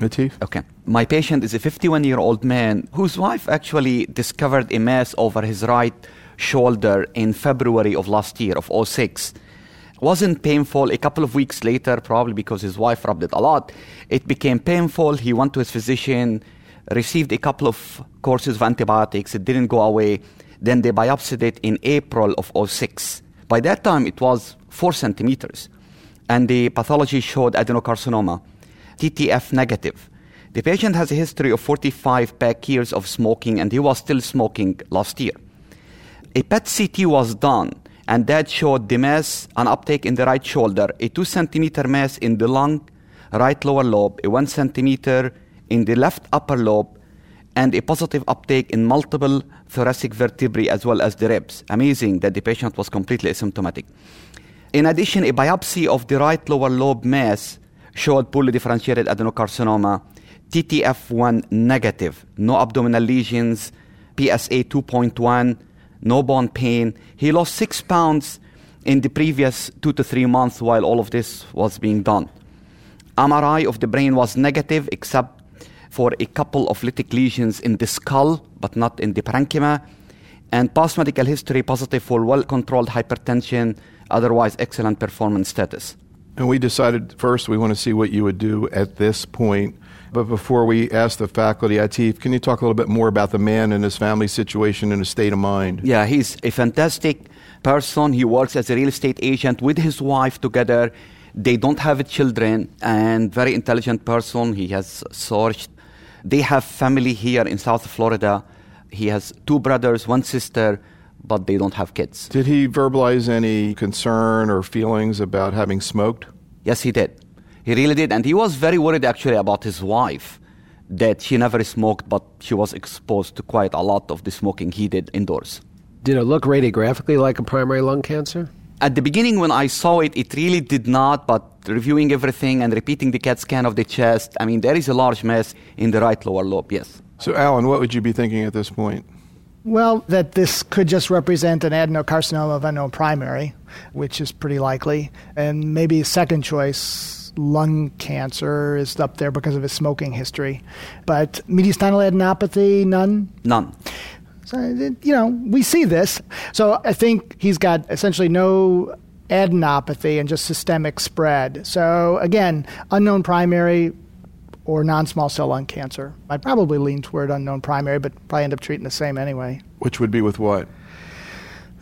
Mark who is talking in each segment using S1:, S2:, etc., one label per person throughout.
S1: Latif?
S2: Okay. My patient is a 51 year old man whose wife actually discovered a mass over his right shoulder in February of last year, of 06. Wasn't painful. A couple of weeks later, probably because his wife rubbed it a lot, it became painful. He went to his physician, received a couple of courses of antibiotics. It didn't go away. Then they biopsied it in April of 06. By that time, it was four centimeters. And the pathology showed adenocarcinoma, TTF negative. The patient has a history of 45 pack years of smoking, and he was still smoking last year. A PET CT was done, and that showed the mass, an uptake in the right shoulder, a 2 centimeter mass in the lung, right lower lobe, a 1 centimeter in the left upper lobe, and a positive uptake in multiple thoracic vertebrae as well as the ribs. Amazing that the patient was completely asymptomatic. In addition, a biopsy of the right lower lobe mass showed poorly differentiated adenocarcinoma, TTF1 negative, no abdominal lesions, PSA 2.1, no bone pain. He lost six pounds in the previous two to three months while all of this was being done. MRI of the brain was negative except for a couple of lytic lesions in the skull, but not in the parenchyma. And past medical history positive for well controlled hypertension, otherwise excellent performance status.
S1: And we decided first we want to see what you would do at this point. But before we ask the faculty, Atif, can you talk a little bit more about the man and his family situation and his state of mind?
S2: Yeah, he's a fantastic person. He works as a real estate agent with his wife together. They don't have children and very intelligent person. He has searched. They have family here in South Florida. He has two brothers, one sister, but they don't have kids.
S1: Did he verbalize any concern or feelings about having smoked?
S2: Yes, he did. He really did. And he was very worried actually about his wife, that she never smoked, but she was exposed to quite a lot of the smoking he did indoors.
S3: Did it look radiographically like a primary lung cancer?
S2: At the beginning, when I saw it, it really did not, but reviewing everything and repeating the CAT scan of the chest, I mean, there is a large mass in the right lower lobe, yes.
S1: So, Alan, what would you be thinking at this point?
S4: Well, that this could just represent an adenocarcinoma of unknown primary, which is pretty likely. And maybe second choice, lung cancer is up there because of his smoking history. But mediastinal adenopathy, none?
S2: None.
S4: So, you know, we see this. So I think he's got essentially no adenopathy and just systemic spread. So again, unknown primary or non small cell lung cancer. I'd probably lean toward unknown primary, but probably end up treating the same anyway.
S1: Which would be with what?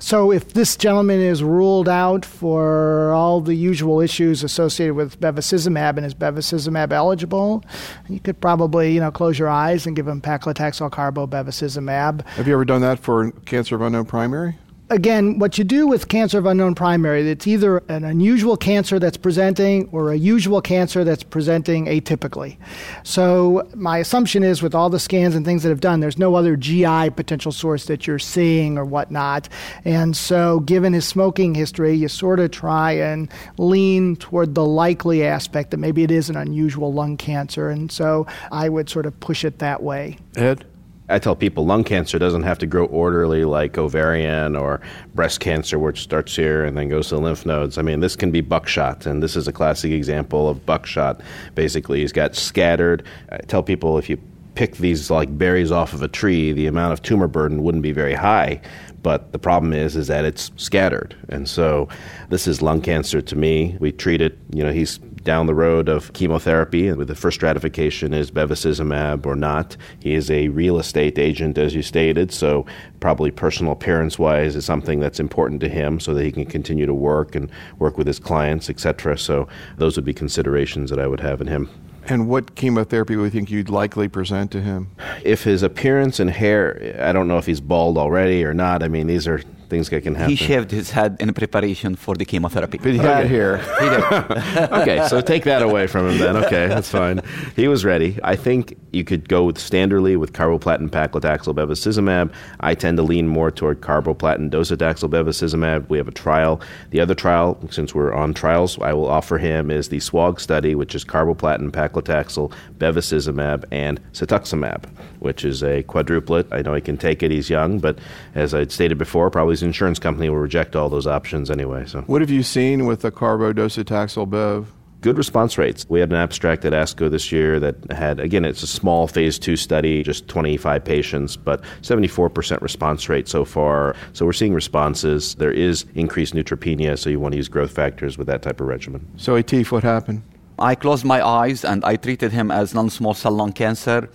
S4: So, if this gentleman is ruled out for all the usual issues associated with bevacizumab and is bevacizumab eligible, you could probably, you know, close your eyes and give him paclitaxel carbo bevacizumab.
S1: Have you ever done that for cancer of unknown primary?
S4: Again, what you do with cancer of unknown primary, it's either an unusual cancer that's presenting or a usual cancer that's presenting atypically. So my assumption is with all the scans and things that have done, there's no other GI potential source that you're seeing or whatnot. And so given his smoking history, you sort of try and lean toward the likely aspect that maybe it is an unusual lung cancer. And so I would sort of push it that way.
S1: Ed?
S5: I tell people lung cancer doesn't have to grow orderly like ovarian or breast cancer, which starts here and then goes to the lymph nodes. I mean, this can be buckshot, and this is a classic example of buckshot. Basically, he's got scattered. I tell people if you pick these like berries off of a tree, the amount of tumor burden wouldn't be very high. But the problem is, is that it's scattered, and so this is lung cancer to me. We treat it. You know, he's down the road of chemotherapy, and the first stratification is bevacizumab or not. He is a real estate agent, as you stated, so probably personal appearance wise is something that's important to him, so that he can continue to work and work with his clients, etc. So those would be considerations that I would have in him.
S1: And what chemotherapy would you think you'd likely present to him?
S5: If his appearance and hair, I don't know if he's bald already or not. I mean, these are things that can happen.
S2: He shaved his head in preparation for the chemotherapy.
S1: But he had
S5: Okay.
S1: hair.
S2: He did.
S5: okay, so take that away from him then. Okay, that's fine. He was ready. I think you could go with standardly with carboplatin, paclitaxel, bevacizumab. I tend to lean more toward carboplatin, docetaxel, bevacizumab. We have a trial. The other trial, since we're on trials, I will offer him is the SWOG study, which is carboplatin, paclitaxel, bevacizumab, and cetuximab, which is a quadruplet. I know he can take it. He's young, but as I'd stated before, probably his insurance company will reject all those options anyway. So.
S1: What have you seen with the carbodocetaxel bev?
S5: good response rates. We had an abstract at ASCO this year that had, again, it's a small phase two study, just 25 patients, but 74% response rate so far. So we're seeing responses. There is increased neutropenia, so you want to use growth factors with that type of regimen.
S1: So, Atif, what happened?
S2: I closed my eyes and I treated him as non-small cell lung cancer.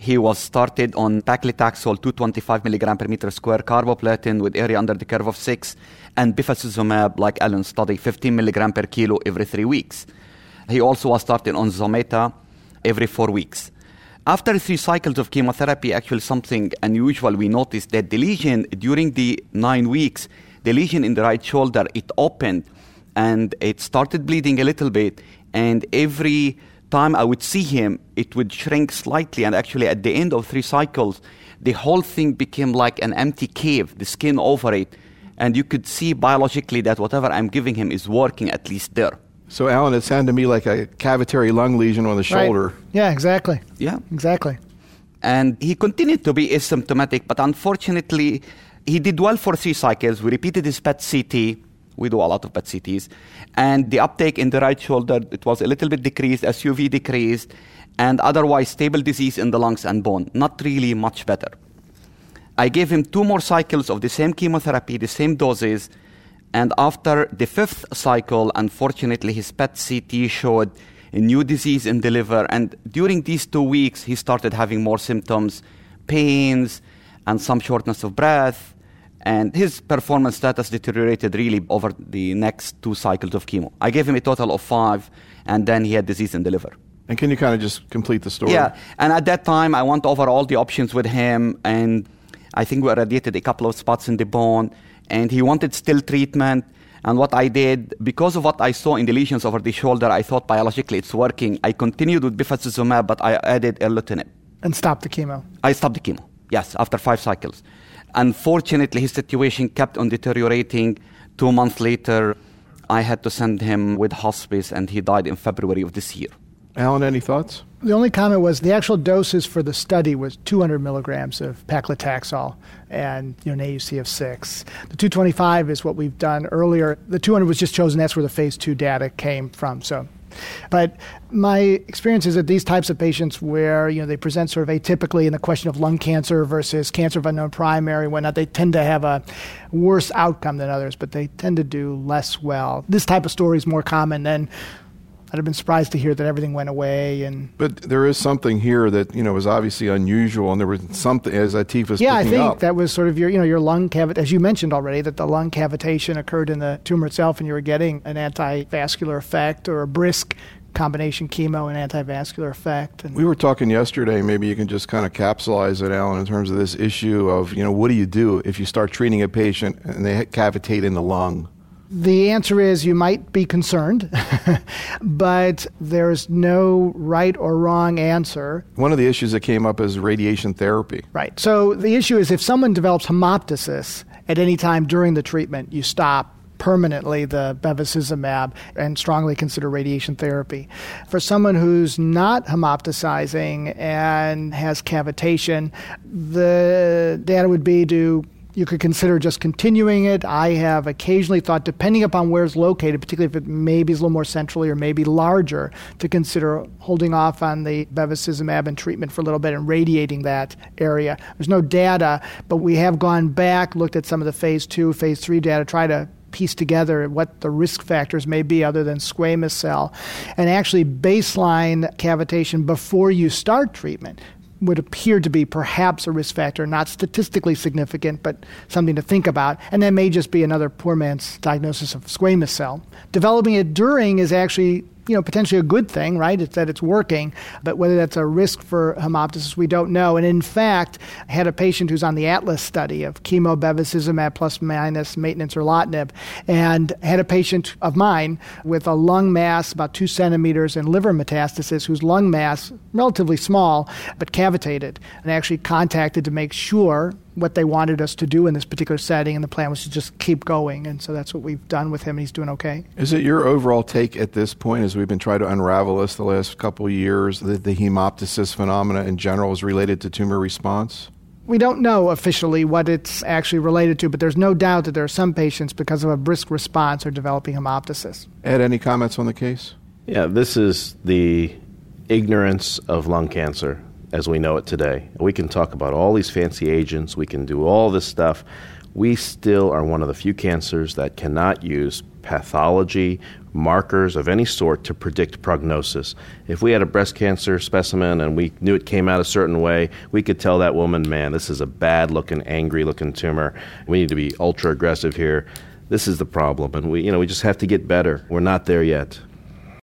S2: He was started on paclitaxel 225 milligram per meter square carboplatin with area under the curve of 6 and bevacizumab like Alan study 15 milligram per kilo every 3 weeks. He also was started on Zometa every 4 weeks. After three cycles of chemotherapy, actually something unusual, we noticed that the lesion during the nine weeks, the lesion in the right shoulder, it opened and it started bleeding a little bit. And every time I would see him, it would shrink slightly. And actually, at the end of three cycles, the whole thing became like an empty cave, the skin over it. And you could see biologically that whatever I'm giving him is working at least there.
S1: So, Alan, it sounded to me like a cavitary lung lesion on the shoulder.
S4: Right. Yeah, exactly.
S2: Yeah.
S4: Exactly.
S2: And he continued to be asymptomatic, but unfortunately, he did well for three cycles. We repeated his PET CT. We do a lot of PET CTs. And the uptake in the right shoulder, it was a little bit decreased, SUV decreased, and otherwise stable disease in the lungs and bone. Not really much better. I gave him two more cycles of the same chemotherapy, the same doses, and after the fifth cycle, unfortunately, his PET CT showed a new disease in the liver. And during these two weeks, he started having more symptoms, pains, and some shortness of breath. And his performance status deteriorated really over the next two cycles of chemo. I gave him a total of five, and then he had disease in the liver.
S1: And can you kind of just complete the story?
S2: Yeah, and at that time, I went over all the options with him, and I think we irradiated a couple of spots in the bone and he wanted still treatment. And what I did, because of what I saw in the lesions over the shoulder, I thought biologically it's working. I continued with bevacizumab, but I added erlotinib.
S4: And stopped the chemo.
S2: I stopped the chemo, yes, after five cycles. Unfortunately, his situation kept on deteriorating. Two months later, I had to send him with hospice, and he died in February of this year.
S1: Alan, any thoughts?
S4: The only comment was the actual doses for the study was 200 milligrams of paclitaxel and you know, an AUC of six. The 225 is what we've done earlier. The 200 was just chosen. That's where the phase two data came from. So, but my experience is that these types of patients, where you know they present sort of atypically in the question of lung cancer versus cancer of unknown primary, and whatnot, they tend to have a worse outcome than others, but they tend to do less well. This type of story is more common than I'd have been surprised to hear that everything went away. And
S1: but there is something here that you know was obviously unusual, and there was something as Atif was
S4: yeah, I think
S1: up.
S4: that was sort of your you know your lung cavity, as you mentioned already, that the lung cavitation occurred in the tumor itself, and you were getting an anti-vascular effect or a brisk combination chemo and anti-vascular effect. And
S1: we were talking yesterday. Maybe you can just kind of capsulize it, Alan, in terms of this issue of you know what do you do if you start treating a patient and they cavitate in the lung.
S4: The answer is you might be concerned, but there's no right or wrong answer.
S1: One of the issues that came up is radiation therapy.
S4: Right. So the issue is if someone develops hemoptysis at any time during the treatment, you stop permanently the bevacizumab and strongly consider radiation therapy. For someone who's not hemoptysizing and has cavitation, the data would be to you could consider just continuing it. I have occasionally thought, depending upon where it's located, particularly if it maybe is a little more centrally or maybe larger, to consider holding off on the bevacizumab and treatment for a little bit and radiating that area. There's no data, but we have gone back, looked at some of the phase two, phase three data, try to piece together what the risk factors may be other than squamous cell and actually baseline cavitation before you start treatment would appear to be perhaps a risk factor, not statistically significant, but something to think about. And that may just be another poor man's diagnosis of squamous cell. Developing it during is actually you know, potentially a good thing, right? It's that it's working, but whether that's a risk for hemoptysis, we don't know. And in fact, I had a patient who's on the ATLAS study of chemo, bevacizumab plus minus maintenance erlotinib, and had a patient of mine with a lung mass about two centimeters and liver metastasis, whose lung mass relatively small but cavitated, and actually contacted to make sure what they wanted us to do in this particular setting, and the plan was to just keep going. And so that's what we've done with him, and he's doing okay.
S1: Is it your overall take at this point, as we've been trying to unravel this the last couple of years, that the hemoptysis phenomena in general is related to tumor response?
S4: We don't know officially what it's actually related to, but there's no doubt that there are some patients, because of a brisk response, are developing hemoptysis.
S1: Ed, any comments on the case?
S5: Yeah, this is the ignorance of lung cancer as we know it today. We can talk about all these fancy agents, we can do all this stuff. We still are one of the few cancers that cannot use pathology, markers of any sort to predict prognosis. If we had a breast cancer specimen and we knew it came out a certain way, we could tell that woman, man, this is a bad looking, angry looking tumor. We need to be ultra aggressive here. This is the problem, and we, you know, we just have to get better. We're not there yet.